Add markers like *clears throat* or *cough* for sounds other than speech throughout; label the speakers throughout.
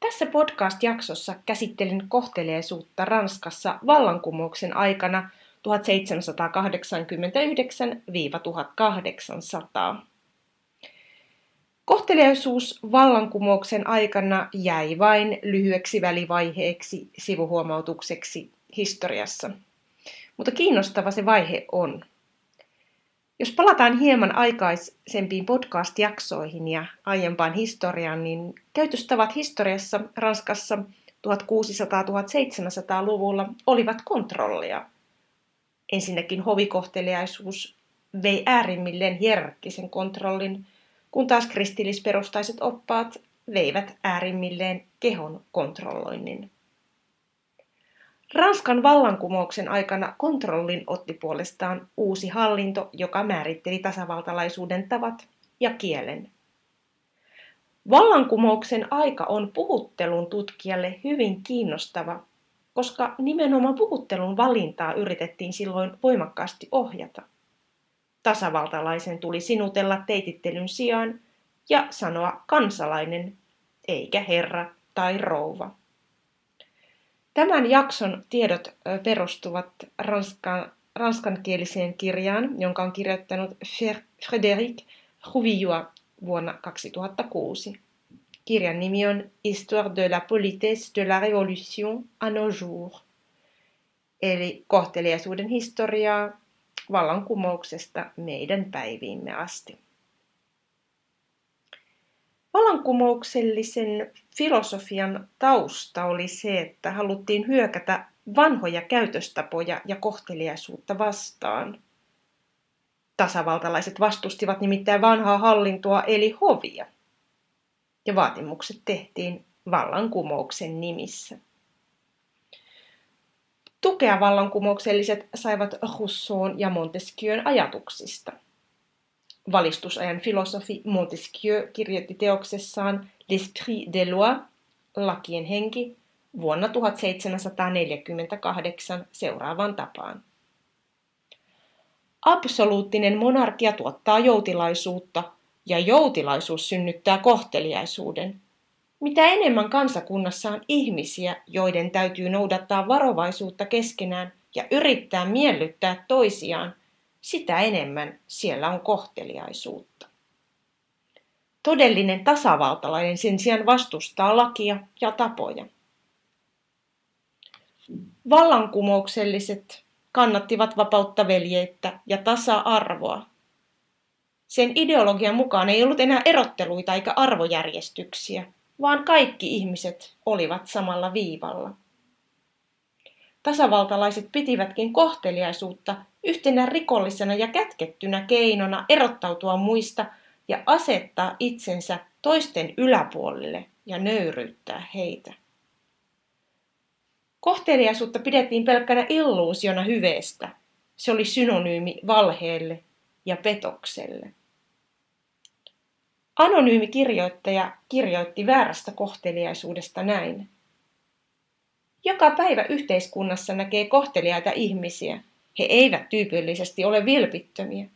Speaker 1: Tässä podcast-jaksossa käsittelen kohteleisuutta Ranskassa vallankumouksen aikana 1789-1800. Kohteliaisuus vallankumouksen aikana jäi vain lyhyeksi välivaiheeksi sivuhuomautukseksi historiassa. Mutta kiinnostava se vaihe on. Jos palataan hieman aikaisempiin podcast-jaksoihin ja aiempaan historiaan, niin käytöstavat historiassa Ranskassa 1600-1700-luvulla olivat kontrollia. Ensinnäkin hovikohteliaisuus vei äärimmilleen hierarkkisen kontrollin, kun taas kristillisperustaiset oppaat veivät äärimmilleen kehon kontrolloinnin. Ranskan vallankumouksen aikana kontrollin otti puolestaan uusi hallinto, joka määritteli tasavaltalaisuuden tavat ja kielen. Vallankumouksen aika on puhuttelun tutkijalle hyvin kiinnostava, koska nimenomaan puhuttelun valintaa yritettiin silloin voimakkaasti ohjata. Tasavaltalaisen tuli sinutella teitittelyn sijaan ja sanoa kansalainen, eikä herra tai rouva. Tämän jakson tiedot perustuvat ranskan, ranskankieliseen kirjaan, jonka on kirjoittanut Frédéric Rouvillois vuonna 2006. Kirjan nimi on Histoire de la politesse de la révolution à nos jours, eli kohteliaisuuden historiaa vallankumouksesta meidän päiviimme asti. Vallankumouksellisen filosofian tausta oli se, että haluttiin hyökätä vanhoja käytöstapoja ja kohteliaisuutta vastaan. Tasavaltalaiset vastustivat nimittäin vanhaa hallintoa eli hovia. Ja vaatimukset tehtiin vallankumouksen nimissä. Tukea vallankumoukselliset saivat Rousseau'n ja Montesquieun ajatuksista – Valistusajan filosofi Montesquieu kirjoitti teoksessaan L'Esprit des lois, lakien henki, vuonna 1748 seuraavaan tapaan. Absoluuttinen monarkia tuottaa joutilaisuutta ja joutilaisuus synnyttää kohteliaisuuden. Mitä enemmän kansakunnassa on ihmisiä, joiden täytyy noudattaa varovaisuutta keskenään ja yrittää miellyttää toisiaan, sitä enemmän siellä on kohteliaisuutta. Todellinen tasavaltalainen sen sijaan vastustaa lakia ja tapoja. Vallankumoukselliset kannattivat vapautta veljeittä ja tasa-arvoa. Sen ideologian mukaan ei ollut enää erotteluita eikä arvojärjestyksiä, vaan kaikki ihmiset olivat samalla viivalla. Tasavaltalaiset pitivätkin kohteliaisuutta yhtenä rikollisena ja kätkettynä keinona erottautua muista ja asettaa itsensä toisten yläpuolelle ja nöyryyttää heitä. Kohteliaisuutta pidettiin pelkkänä illuusiona hyveestä. Se oli synonyymi valheelle ja petokselle. Anonyymi kirjoittaja kirjoitti väärästä kohteliaisuudesta näin. Joka päivä yhteiskunnassa näkee kohteliaita ihmisiä. He eivät tyypillisesti ole vilpittömiä.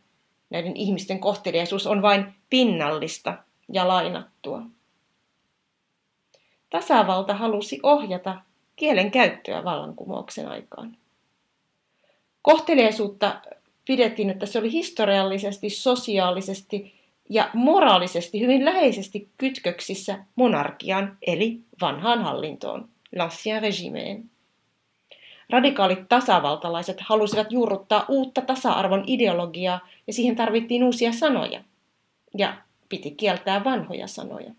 Speaker 1: Näiden ihmisten kohteliaisuus on vain pinnallista ja lainattua. Tasavalta halusi ohjata kielen käyttöä vallankumouksen aikaan. Kohteliaisuutta pidettiin, että se oli historiallisesti, sosiaalisesti ja moraalisesti hyvin läheisesti kytköksissä monarkian eli vanhaan hallintoon l'Ancien Régimeen. Radikaalit tasavaltalaiset halusivat juurruttaa uutta tasa-arvon ideologiaa ja siihen tarvittiin uusia sanoja. Ja piti kieltää vanhoja sanoja.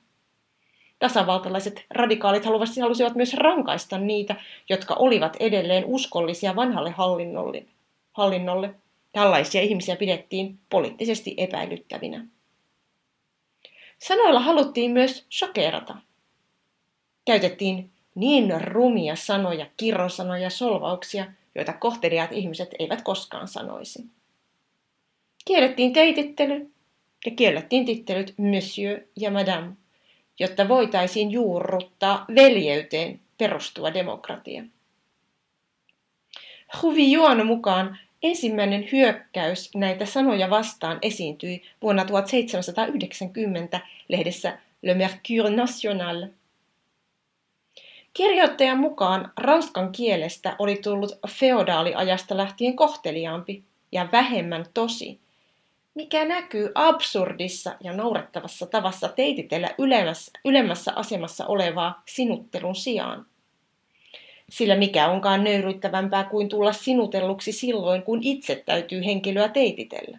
Speaker 1: Tasavaltalaiset radikaalit halusivat myös rankaista niitä, jotka olivat edelleen uskollisia vanhalle hallinnolle. Tällaisia ihmisiä pidettiin poliittisesti epäilyttävinä. Sanoilla haluttiin myös shokerata, Käytettiin niin rumia sanoja, kirrosanoja, solvauksia, joita kohteliaat ihmiset eivät koskaan sanoisi. Kiellettiin teitittely ja kiellettiin tittelyt monsieur ja madame, jotta voitaisiin juurruttaa veljeyteen perustuva demokratia. Huvillon mukaan ensimmäinen hyökkäys näitä sanoja vastaan esiintyi vuonna 1790 lehdessä Le Mercure National. Kirjoittajan mukaan ranskan kielestä oli tullut feodaaliajasta lähtien kohteliaampi ja vähemmän tosi, mikä näkyy absurdissa ja naurettavassa tavassa teititellä ylemmässä, ylemmässä asemassa olevaa sinuttelun sijaan. Sillä mikä onkaan nöyryttävämpää kuin tulla sinutelluksi silloin, kun itse täytyy henkilöä teititellä.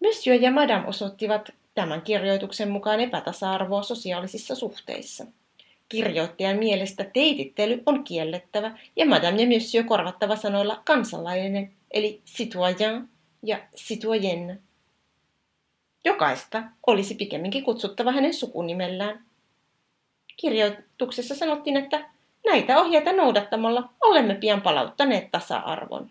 Speaker 1: Monsieur ja Madame osoittivat tämän kirjoituksen mukaan epätasa-arvoa sosiaalisissa suhteissa. Kirjoittajan mielestä teitittely on kiellettävä ja Madame ja Monsieur korvattava sanoilla kansalainen, eli citoyen ja citoyenne. Jokaista olisi pikemminkin kutsuttava hänen sukunimellään. Kirjoituksessa sanottiin, että näitä ohjeita noudattamalla olemme pian palauttaneet tasa-arvon.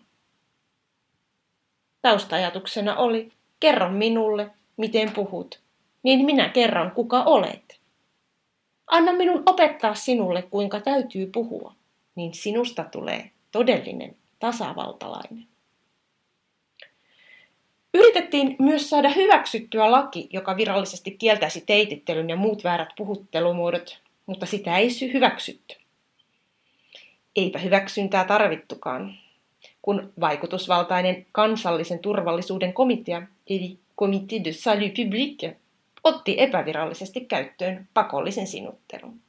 Speaker 1: Taustajatuksena oli, kerro minulle, miten puhut, niin minä kerron, kuka olet. Anna minun opettaa sinulle, kuinka täytyy puhua, niin sinusta tulee todellinen tasavaltalainen. Yritettiin myös saada hyväksyttyä laki, joka virallisesti kieltäisi teitittelyn ja muut väärät puhuttelumuodot, mutta sitä ei hyväksytty. Eipä hyväksyntää tarvittukaan, kun vaikutusvaltainen kansallisen turvallisuuden komitea, eli Comité de Salut Public, otti epävirallisesti käyttöön pakollisen sinuttelun.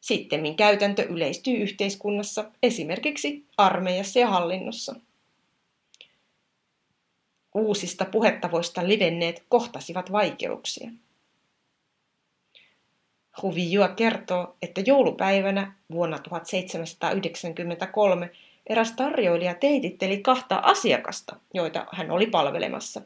Speaker 1: Sittemmin käytäntö yleistyy yhteiskunnassa, esimerkiksi armeijassa ja hallinnossa – uusista puhettavoista livenneet kohtasivat vaikeuksia. Huvijua kertoo, että joulupäivänä vuonna 1793 eräs tarjoilija teititteli kahta asiakasta, joita hän oli palvelemassa.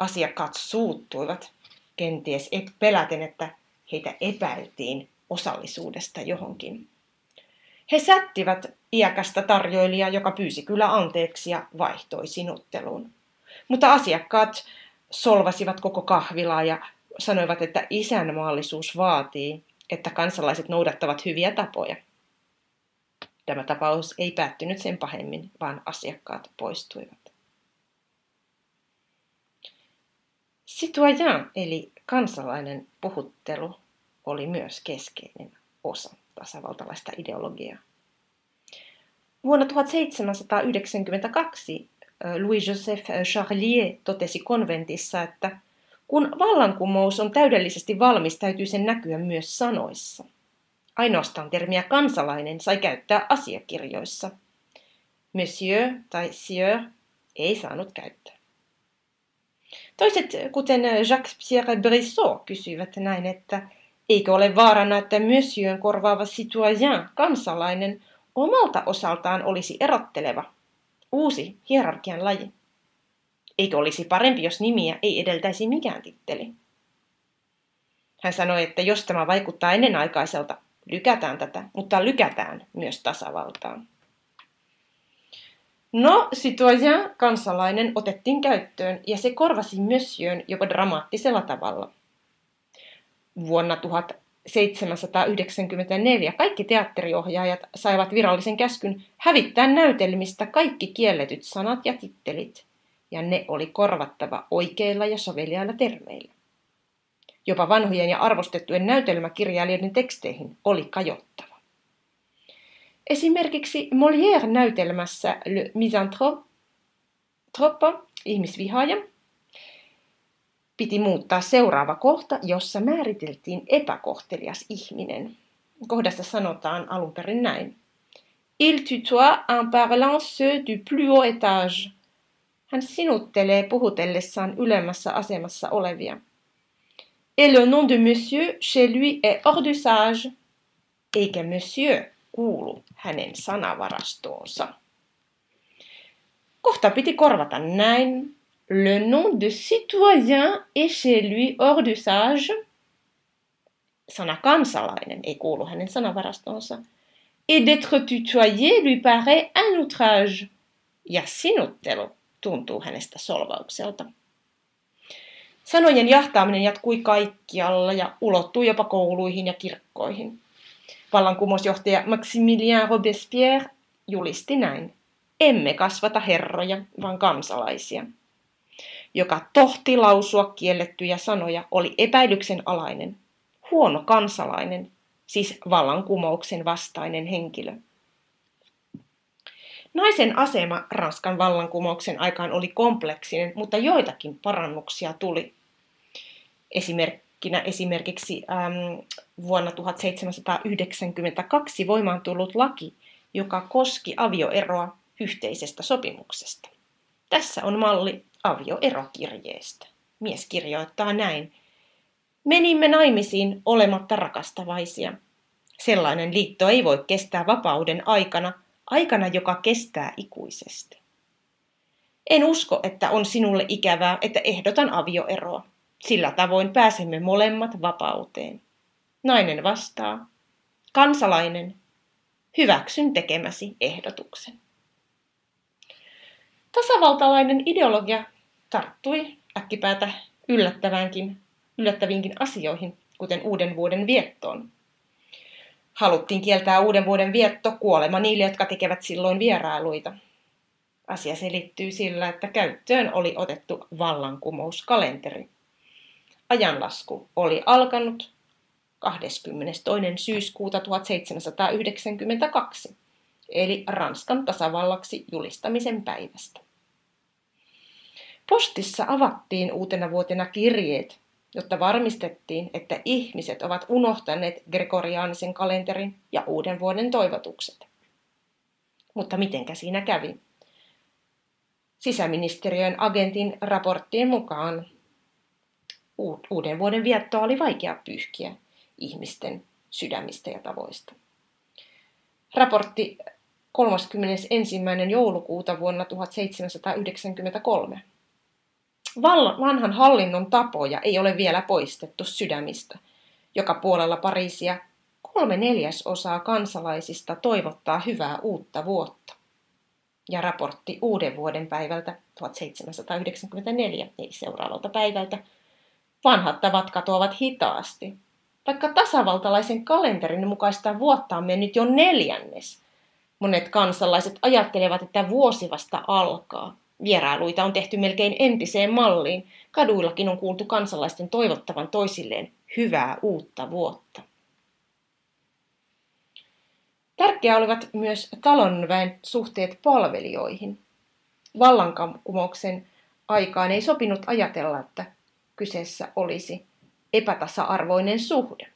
Speaker 1: Asiakkaat suuttuivat, kenties peläten, että heitä epäiltiin osallisuudesta johonkin. He sättivät iäkästä tarjoilijaa, joka pyysi kyllä anteeksi ja vaihtoi sinutteluun. Mutta asiakkaat solvasivat koko kahvilaa ja sanoivat, että isänmaallisuus vaatii, että kansalaiset noudattavat hyviä tapoja. Tämä tapaus ei päättynyt sen pahemmin, vaan asiakkaat poistuivat. Citoyen eli kansalainen puhuttelu oli myös keskeinen osa tasavaltalaista ideologiaa. Vuonna 1792 Louis-Joseph Charlier totesi konventissa, että kun vallankumous on täydellisesti valmis, täytyy sen näkyä myös sanoissa. Ainoastaan termiä kansalainen sai käyttää asiakirjoissa. Monsieur tai sieur ei saanut käyttää. Toiset, kuten Jacques-Pierre Brissot, kysyivät näin, että Eikö ole vaarana, että Monsieurin korvaava citoyen, kansalainen, omalta osaltaan olisi erotteleva, uusi hierarkian laji? Eikö olisi parempi, jos nimiä ei edeltäisi mikään titteli? Hän sanoi, että jos tämä vaikuttaa ennenaikaiselta, lykätään tätä, mutta lykätään myös tasavaltaan. No, citoyen, kansalainen, otettiin käyttöön ja se korvasi Monsieurin jopa dramaattisella tavalla – vuonna 1794 kaikki teatteriohjaajat saivat virallisen käskyn hävittää näytelmistä kaikki kielletyt sanat ja tittelit, ja ne oli korvattava oikeilla ja soveliailla termeillä. Jopa vanhojen ja arvostettujen näytelmäkirjailijoiden teksteihin oli kajottava. Esimerkiksi Molière-näytelmässä Le Misanthrope, ihmisvihaaja, piti muuttaa seuraava kohta, jossa määriteltiin epäkohtelias ihminen. Kohdassa sanotaan alun perin näin. Il tutoie en parlant ceux du plus haut étage. Hän sinuttelee puhutellessaan ylemmässä asemassa olevia. Et le nom de monsieur chez lui est hors d'usage. Eikä monsieur kuulu hänen sanavarastoonsa. Kohta piti korvata näin. Le nom de citoyen est chez lui hors d'usage. sana kansalainen ei kuulu hänen sanavarastonsa. Et d'être tutoyé lui paraît un outrage. Ja sinuttelu tuntuu hänestä solvaukselta. Sanojen jahtaaminen jatkui kaikkialla ja ulottui jopa kouluihin ja kirkkoihin. Vallankumousjohtaja Maximilien Robespierre julisti näin. Emme kasvata herroja, vaan kansalaisia. Joka tohti lausua kiellettyjä sanoja, oli epäilyksen alainen, huono kansalainen, siis vallankumouksen vastainen henkilö. Naisen asema Ranskan vallankumouksen aikaan oli kompleksinen, mutta joitakin parannuksia tuli. Esimerkkinä esimerkiksi äm, vuonna 1792 voimaan tullut laki, joka koski avioeroa yhteisestä sopimuksesta. Tässä on malli avioerokirjeestä. Mies kirjoittaa näin. Menimme naimisiin olematta rakastavaisia. Sellainen liitto ei voi kestää vapauden aikana, aikana joka kestää ikuisesti. En usko, että on sinulle ikävää, että ehdotan avioeroa. Sillä tavoin pääsemme molemmat vapauteen. Nainen vastaa. Kansalainen, hyväksyn tekemäsi ehdotuksen. Tasavaltalainen ideologia tarttui äkkipäätä yllättävänkin, yllättäviinkin asioihin, kuten uuden vuoden viettoon. Haluttiin kieltää uuden vuoden vietto kuolema niille, jotka tekevät silloin vierailuita. Asia selittyy sillä, että käyttöön oli otettu vallankumouskalenteri. Ajanlasku oli alkanut 22. syyskuuta 1792, eli Ranskan tasavallaksi julistamisen päivästä. Postissa avattiin uutena vuotena kirjeet, jotta varmistettiin, että ihmiset ovat unohtaneet gregoriaanisen kalenterin ja uuden vuoden toivotukset. Mutta mitenkä siinä kävi? Sisäministeriön agentin raporttien mukaan uuden vuoden viettoa oli vaikea pyyhkiä ihmisten sydämistä ja tavoista. Raportti 31. joulukuuta vuonna 1793. Vanhan hallinnon tapoja ei ole vielä poistettu sydämistä. Joka puolella Pariisia kolme neljäsosaa kansalaisista toivottaa hyvää uutta vuotta. Ja raportti uuden vuoden päivältä 1794, ei seuraavalta päivältä, vanhat tavat katoavat hitaasti. Vaikka tasavaltalaisen kalenterin mukaista vuotta on mennyt jo neljännes, monet kansalaiset ajattelevat, että vuosi vasta alkaa. Vierailuita on tehty melkein entiseen malliin. Kaduillakin on kuultu kansalaisten toivottavan toisilleen hyvää uutta vuotta. Tärkeää olivat myös talonväen suhteet palvelijoihin. Vallankumouksen aikaan ei sopinut ajatella, että kyseessä olisi epätasa-arvoinen suhde.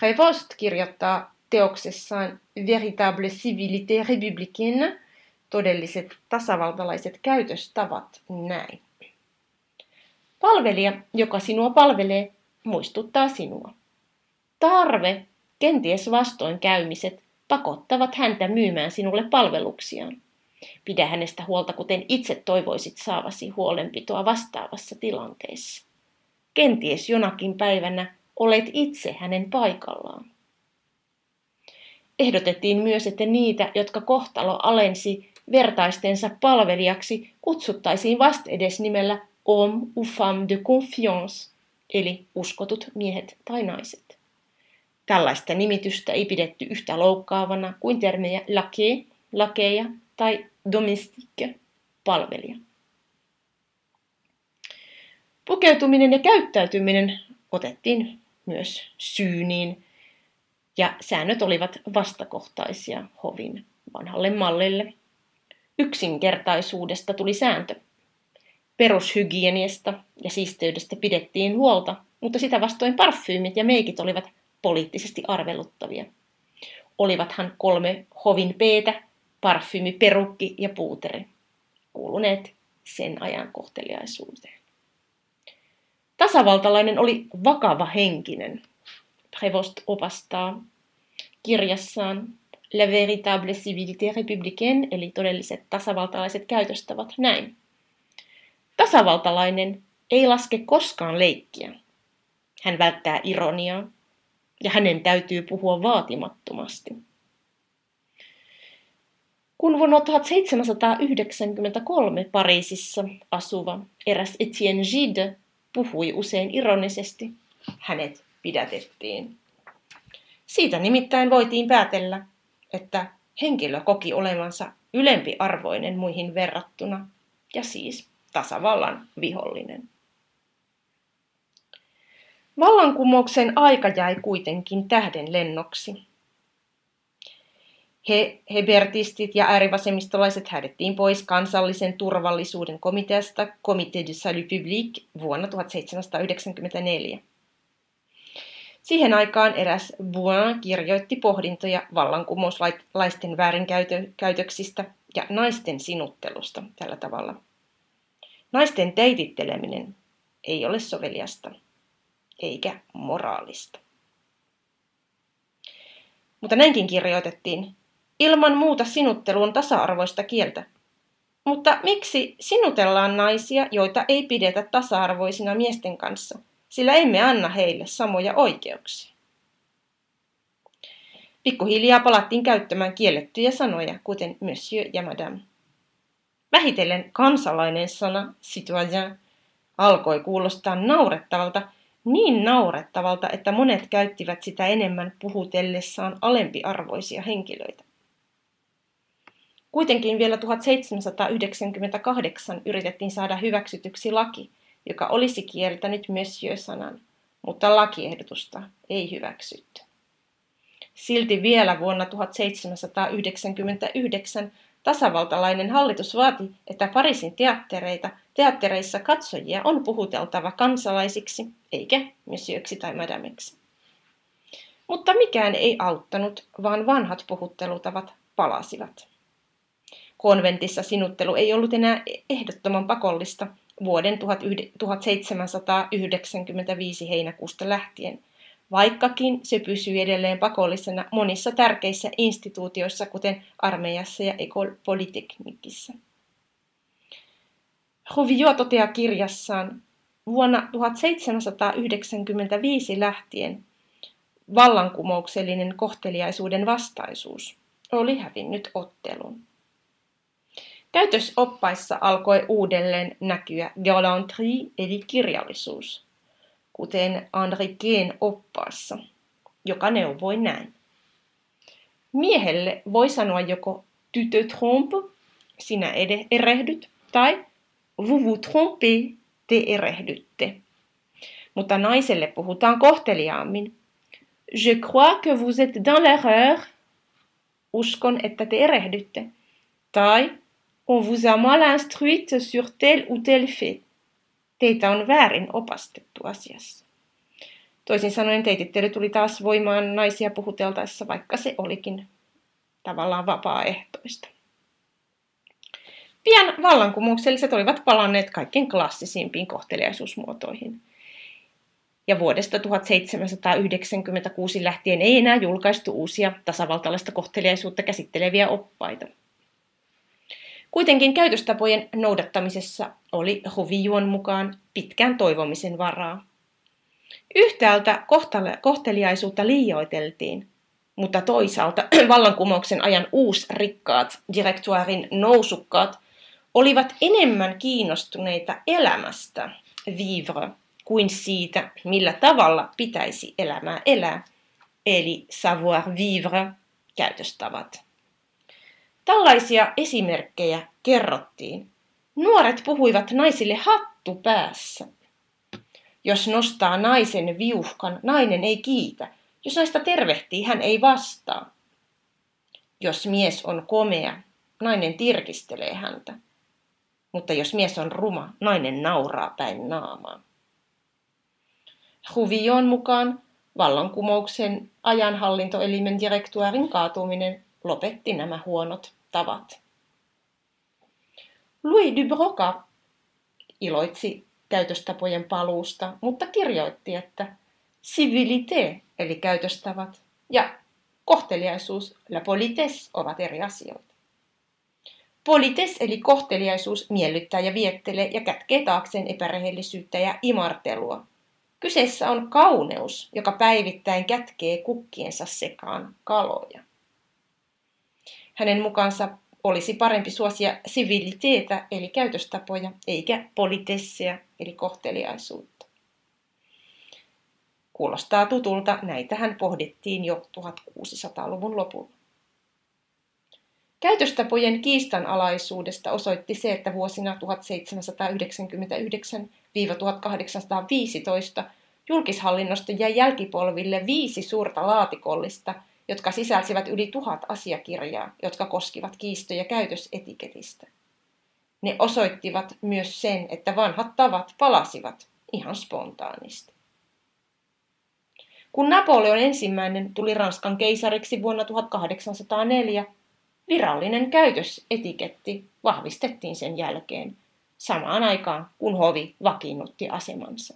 Speaker 1: Prévost kirjoittaa teoksessaan Véritable civilité républicaine todelliset tasavaltalaiset käytöstavat näin. Palvelija, joka sinua palvelee, muistuttaa sinua. Tarve, kenties vastoinkäymiset, pakottavat häntä myymään sinulle palveluksiaan. Pidä hänestä huolta, kuten itse toivoisit saavasi huolenpitoa vastaavassa tilanteessa. Kenties jonakin päivänä olet itse hänen paikallaan. Ehdotettiin myös, että niitä, jotka kohtalo alensi vertaistensa palvelijaksi, kutsuttaisiin edes nimellä homme ou femme de confiance, eli uskotut miehet tai naiset. Tällaista nimitystä ei pidetty yhtä loukkaavana kuin termejä lake, lakeja tai domestique, palvelija. Pukeutuminen ja käyttäytyminen otettiin myös syyniin, ja säännöt olivat vastakohtaisia hovin vanhalle mallille. Yksinkertaisuudesta tuli sääntö. Perushygieniasta ja siisteydestä pidettiin huolta, mutta sitä vastoin parfyymit ja meikit olivat poliittisesti arveluttavia. Olivathan kolme hovin peetä, parfyymi, perukki ja puuteri, kuuluneet sen ajan kohteliaisuuteen. Tasavaltalainen oli vakava henkinen. Prevost opastaa kirjassaan La véritable civilité républicaine, eli todelliset tasavaltalaiset käytöstavat näin. Tasavaltalainen ei laske koskaan leikkiä. Hän välttää ironiaa, ja hänen täytyy puhua vaatimattomasti. Kun vuonna 1793 Pariisissa asuva eräs Etienne Gide puhui usein ironisesti, hänet pidätettiin. Siitä nimittäin voitiin päätellä, että henkilö koki olevansa ylempiarvoinen muihin verrattuna ja siis tasavallan vihollinen. Vallankumouksen aika jäi kuitenkin tähden lennoksi. He, hebertistit ja äärivasemmistolaiset hädettiin pois kansallisen turvallisuuden komiteasta Comité de Salut Public vuonna 1794. Siihen aikaan eräs Bouin kirjoitti pohdintoja vallankumouslaisten väärinkäytöksistä ja naisten sinuttelusta tällä tavalla. Naisten teititteleminen ei ole soveliasta eikä moraalista. Mutta näinkin kirjoitettiin, ilman muuta sinuttelu on tasa-arvoista kieltä. Mutta miksi sinutellaan naisia, joita ei pidetä tasa-arvoisina miesten kanssa, sillä emme anna heille samoja oikeuksia? Pikkuhiljaa palattiin käyttämään kiellettyjä sanoja, kuten monsieur ja madame. Vähitellen kansalainen sana citoyen alkoi kuulostaa naurettavalta niin naurettavalta, että monet käyttivät sitä enemmän puhutellessaan alempiarvoisia henkilöitä. Kuitenkin vielä 1798 yritettiin saada hyväksytyksi laki, joka olisi kieltänyt monsieur-sanan, mutta lakiehdotusta ei hyväksytty. Silti vielä vuonna 1799 tasavaltalainen hallitus vaati, että Pariisin teattereita, teattereissa katsojia on puhuteltava kansalaisiksi, eikä monsieuriksi tai madameksi. Mutta mikään ei auttanut, vaan vanhat puhuttelutavat palasivat. Konventissa sinuttelu ei ollut enää ehdottoman pakollista vuoden 1795 heinäkuusta lähtien, vaikkakin se pysyi edelleen pakollisena monissa tärkeissä instituutioissa, kuten armeijassa ja École Polytechniquissä. Rovio toteaa kirjassaan, vuonna 1795 lähtien vallankumouksellinen kohteliaisuuden vastaisuus oli hävinnyt ottelun. Käytösoppaissa alkoi uudelleen näkyä galanterie eli kirjallisuus, kuten Henriqueen oppaassa, joka neuvoi näin. Miehelle voi sanoa joko tu te trompes, sinä erehdyt, tai vous vous trompez, te erehdytte. Mutta naiselle puhutaan kohteliaammin. Je crois que vous êtes dans l'erreur. Uskon, että te erehdytte. Tai on vous a mal instruite sur tel ou tel fait. Teitä on väärin opastettu asiassa. Toisin sanoen teitittely tuli taas voimaan naisia puhuteltaessa, vaikka se olikin tavallaan vapaaehtoista. Pian vallankumoukselliset olivat palanneet kaikkein klassisimpiin kohteliaisuusmuotoihin. Ja vuodesta 1796 lähtien ei enää julkaistu uusia tasavaltalaista kohteliaisuutta käsitteleviä oppaita. Kuitenkin käytöstapojen noudattamisessa oli Hoviyuon mukaan pitkään toivomisen varaa. Yhtäältä kohteliaisuutta liioiteltiin, mutta toisaalta *clears throat* vallankumouksen ajan uusrikkaat direktuaarin nousukkaat olivat enemmän kiinnostuneita elämästä, vivre, kuin siitä, millä tavalla pitäisi elämää elää, eli savoir vivre, käytöstavat. Tällaisia esimerkkejä kerrottiin. Nuoret puhuivat naisille hattu päässä. Jos nostaa naisen viuhkan, nainen ei kiitä. Jos naista tervehtii, hän ei vastaa. Jos mies on komea, nainen tirkistelee häntä. Mutta jos mies on ruma, nainen nauraa päin naamaa. Huvion mukaan vallankumouksen ajanhallintoelimen direktuaarin kaatuminen lopetti nämä huonot tavat. Louis du Broca iloitsi käytöstapojen paluusta, mutta kirjoitti, että civilité eli käytöstavat ja kohteliaisuus, la politesse, ovat eri asioita. Polites eli kohteliaisuus miellyttää ja viettelee ja kätkee taakseen epärehellisyyttä ja imartelua, Kyseessä on kauneus, joka päivittäin kätkee kukkiensa sekaan kaloja. Hänen mukaansa olisi parempi suosia siviliteetä eli käytöstapoja, eikä politesseja eli kohteliaisuutta. Kuulostaa tutulta, näitähän pohdittiin jo 1600-luvun lopulla. Käytöstapojen kiistanalaisuudesta osoitti se, että vuosina 1799-1815 julkishallinnosta jäi jälkipolville viisi suurta laatikollista, jotka sisälsivät yli tuhat asiakirjaa, jotka koskivat kiistoja käytösetiketistä. Ne osoittivat myös sen, että vanhat tavat palasivat ihan spontaanisti. Kun Napoleon ensimmäinen tuli Ranskan keisariksi vuonna 1804, virallinen käytösetiketti vahvistettiin sen jälkeen, samaan aikaan kun hovi vakiinnutti asemansa.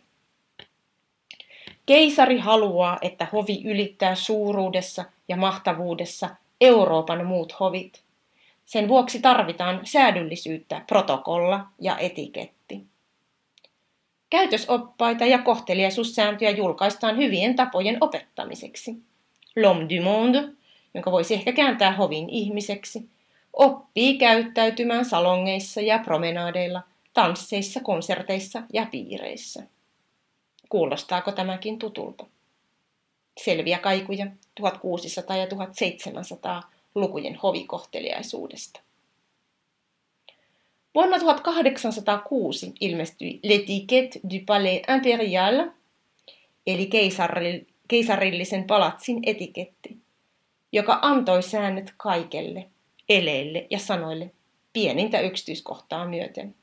Speaker 1: Keisari haluaa, että hovi ylittää suuruudessa ja mahtavuudessa Euroopan muut hovit. Sen vuoksi tarvitaan säädyllisyyttä, protokolla ja etiketti. Käytösoppaita ja kohteliaisuussääntöjä julkaistaan hyvien tapojen opettamiseksi. L'homme du monde, jonka voisi ehkä kääntää hovin ihmiseksi, oppii käyttäytymään salongeissa ja promenaadeilla, tansseissa, konserteissa ja piireissä. Kuulostaako tämäkin tutulta? Selviä kaikuja 1600- ja 1700-lukujen hovikohteliaisuudesta. Vuonna 1806 ilmestyi L'Etiquette du Palais Impérial, eli keisarillisen palatsin etiketti, joka antoi säännöt kaikelle, eleille ja sanoille, pienintä yksityiskohtaa myöten.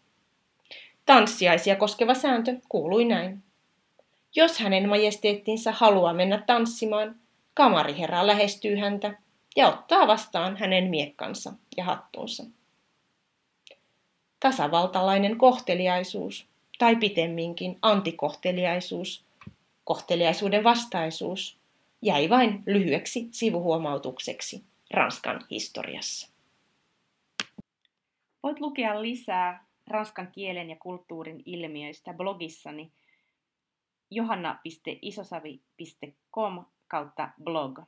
Speaker 1: Tanssiaisia koskeva sääntö kuului näin. Jos hänen majesteettinsa haluaa mennä tanssimaan, kamariherra lähestyy häntä ja ottaa vastaan hänen miekkansa ja hattunsa. Tasavaltalainen kohteliaisuus, tai pitemminkin antikohteliaisuus, kohteliaisuuden vastaisuus, jäi vain lyhyeksi sivuhuomautukseksi Ranskan historiassa.
Speaker 2: Voit lukea lisää ranskan kielen ja kulttuurin ilmiöistä blogissani johanna.isosavi.com kautta blog.